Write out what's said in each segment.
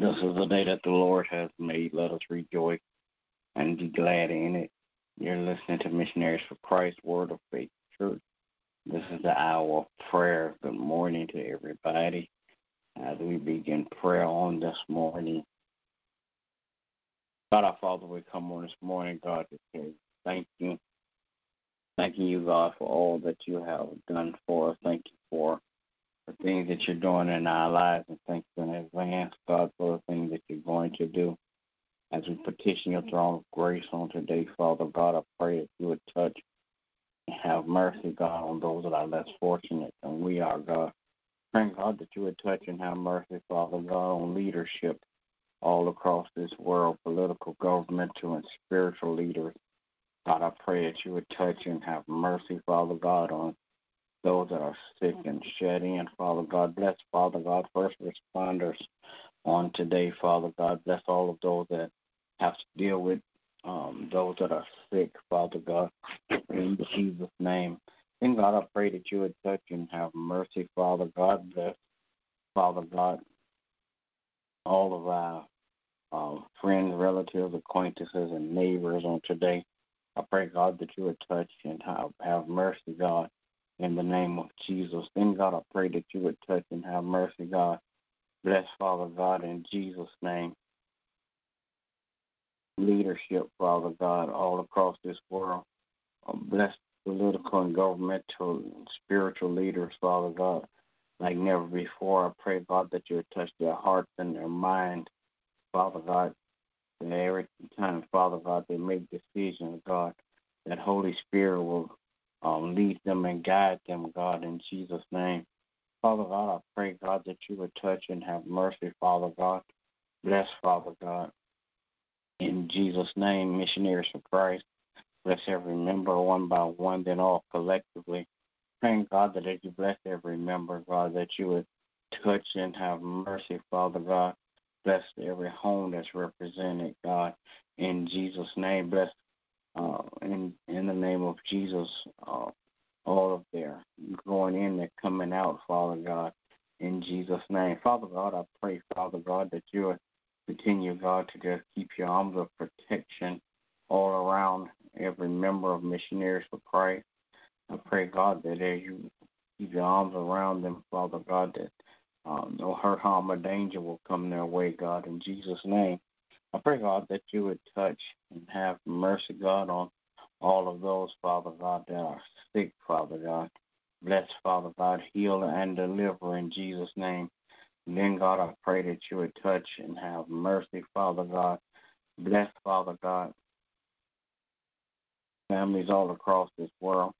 This is the day that the Lord has made. Let us rejoice and be glad in it. You're listening to Missionaries for Christ Word of Faith Church. This is the hour of prayer. Good morning to everybody. As we begin prayer on this morning, God our Father, we come on this morning, God, to say thank you. Thanking you, God, for all that you have done for us. Thank you for the things that you're doing in our lives, and thank advance, God, for the things that you're going to do. As we petition your throne of grace on today, Father God, I pray that you would touch and have mercy, God, on those that are less fortunate than we are, God. Praying, God, that you would touch and have mercy, Father God, on leadership all across this world, political, governmental, and spiritual leaders. God, I pray that you would touch and have mercy, Father God, on those that are sick and shed in. Father God, bless, Father God, first responders on today, Father God. Bless all of those that have to deal with um, those that are sick, Father God, in Jesus' name. And God, I pray that you would touch and have mercy, Father God. Bless, Father God, all of our um, friends, relatives, acquaintances, and neighbors on today. I pray, God, that you would touch and have, have mercy, God, in the name of Jesus. Then, God, I pray that you would touch and have mercy, God. Bless, Father God, in Jesus' name. Leadership, Father God, all across this world. Um, bless political and governmental and spiritual leaders, Father God, like never before. I pray, God, that you would touch their hearts and their minds, Father God. And every time, Father God, they make decisions, God, that Holy Spirit will um, lead them and guide them, God, in Jesus' name. Father God, I pray, God, that you would touch and have mercy, Father God. Bless, Father God. In Jesus' name, missionaries for Christ. Bless every member one by one, then all collectively. Praying, God, that as you bless every member, God, that you would touch and have mercy, Father God. Bless every home that's represented, God. In Jesus' name, bless uh, in in the name of Jesus, uh, all of their going in and coming out, Father God, in Jesus' name. Father God, I pray, Father God, that you would continue, God, to just keep your arms of protection all around every member of Missionaries for Christ. I pray, God, that as you keep your arms around them, Father God, that um, no hurt, harm, or danger will come their way, God, in Jesus' name. I pray, God, that you would touch and have mercy, God, on all of those, Father God, that are sick, Father God. Bless, Father God, heal and deliver in Jesus' name. And then, God, I pray that you would touch and have mercy, Father God. Bless, Father God, families all across this world.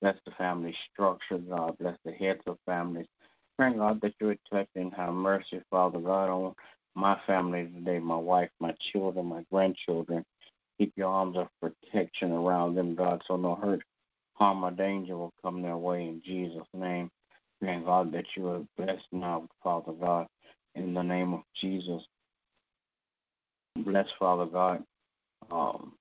Bless the family structure, God. Bless the heads of families. Pray, God, that you would touch and have mercy, Father God, on my family today, my wife, my children, my grandchildren. Keep your arms of protection around them, God, so no hurt, harm, or danger will come their way in Jesus' name. Praying, God, that you are blessed now, Father God, in the name of Jesus. Bless, Father God, um,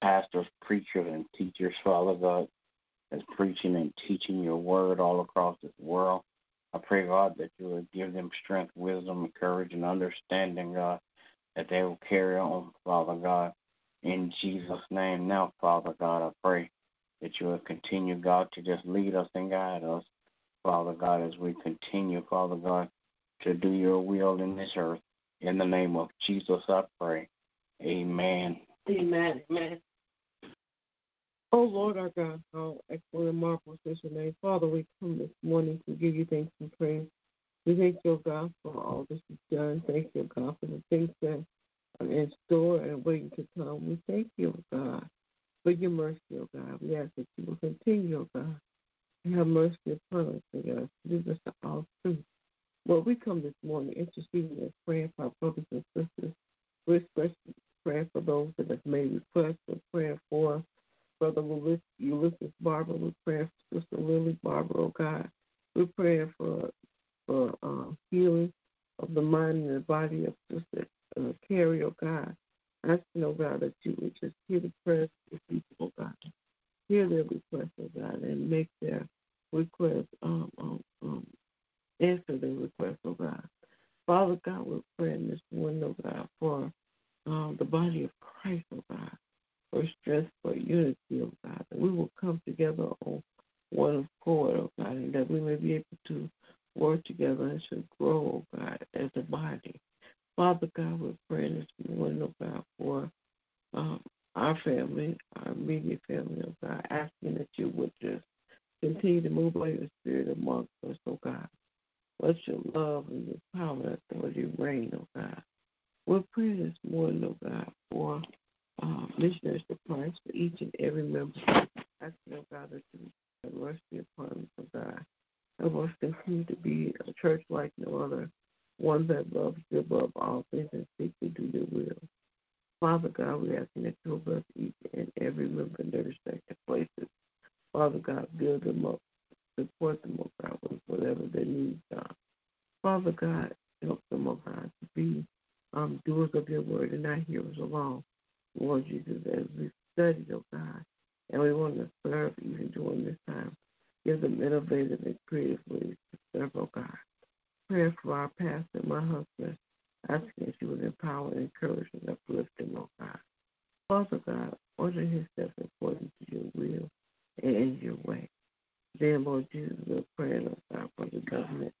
pastors, preachers, and teachers, Father God, that's preaching and teaching your word all across this world. I pray, God, that you will give them strength, wisdom, courage, and understanding, God, that they will carry on, Father God. In Jesus' name, now, Father God, I pray that you will continue, God, to just lead us and guide us, Father God, as we continue, Father God, to do your will in this earth. In the name of Jesus, I pray. Amen. Amen. Amen. Oh Lord our God, how excellent and marvelous is your name. Father, we come this morning to give you thanks and praise. We thank you, God, for all this you've done. Thank you, God, for the things that are in store and waiting to come. We thank you, God, for your mercy, oh God. We ask that you will continue, God, Have mercy upon us, O God. Lead us to all truth. Lord, we come this morning interceding and praying for our brothers and sisters. We're especially praying for those that have made requests. We're praying for Brother Ulysses Barber. We're praying for Sister Lily Barber, oh God. We're praying for for uh, healing of the mind and the body of Sister uh, Carrie, oh God. Asking, oh God, that you would just hear the prayers of people, oh God. Hear their requests, oh God, and make their requests, um, um, um, answer their requests, oh God. Father God, we're praying this morning, oh God, for um, the body of Christ, oh God, for strength, for unity, oh God, that we will come together on one accord, oh God, and that we may be able to work together and to grow, oh God, as a body. Father God, we're praying this morning, oh God, for um, our family, our immediate family, oh God, asking that you would just continue to move by your spirit amongst us, oh God. Let your love and your power and authority reign, oh God. We're praying this morning, oh God, for uh, missionaries to Christ for each and every member. Asking, oh God, that you have mercy upon us, oh God. Help us continue to be a church like no other, one that loves you above all things and seeks to do your will. Father God, we ask that you bless each and every member in their respective places. Father God, build them up, support them, oh God, with whatever their needs are. Father God, help them, oh God, to be um, doers of your word and not hearers alone. Lord Jesus, as we study, oh God, and we want to serve even during this time. Give them innovative and creative ways to serve, oh God. Prayer for our pastor, my husband, asking that you would empower, encourage, and uplift him, oh God. Father God, order his steps according to your will and in your way. Then, Lord Jesus, we're praying, oh God, for the government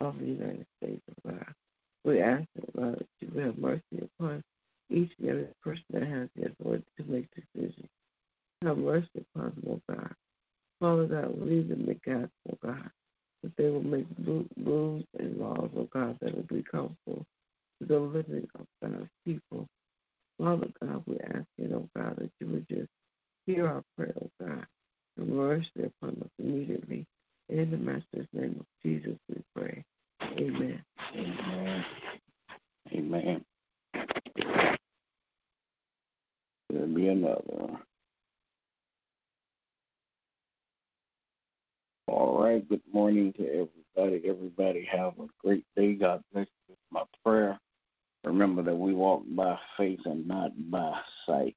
of the United States, oh God. We ask, oh God, that you have mercy upon each and every person that has the authority to make decisions. Have mercy upon them, oh God. Father God, lead them to God, oh God, that they will make rules and laws, oh God, that will be comfortable to the living of God's people. Father God, we ask you, oh God, that you would just hear our prayer, oh God, and mercy upon us immediately. In the Master's name of Jesus, we pray. Amen. Amen. Amen. There'll be another. Right. Good morning to everybody. Everybody have a great day. God bless you. My prayer. Remember that we walk by faith and not by sight.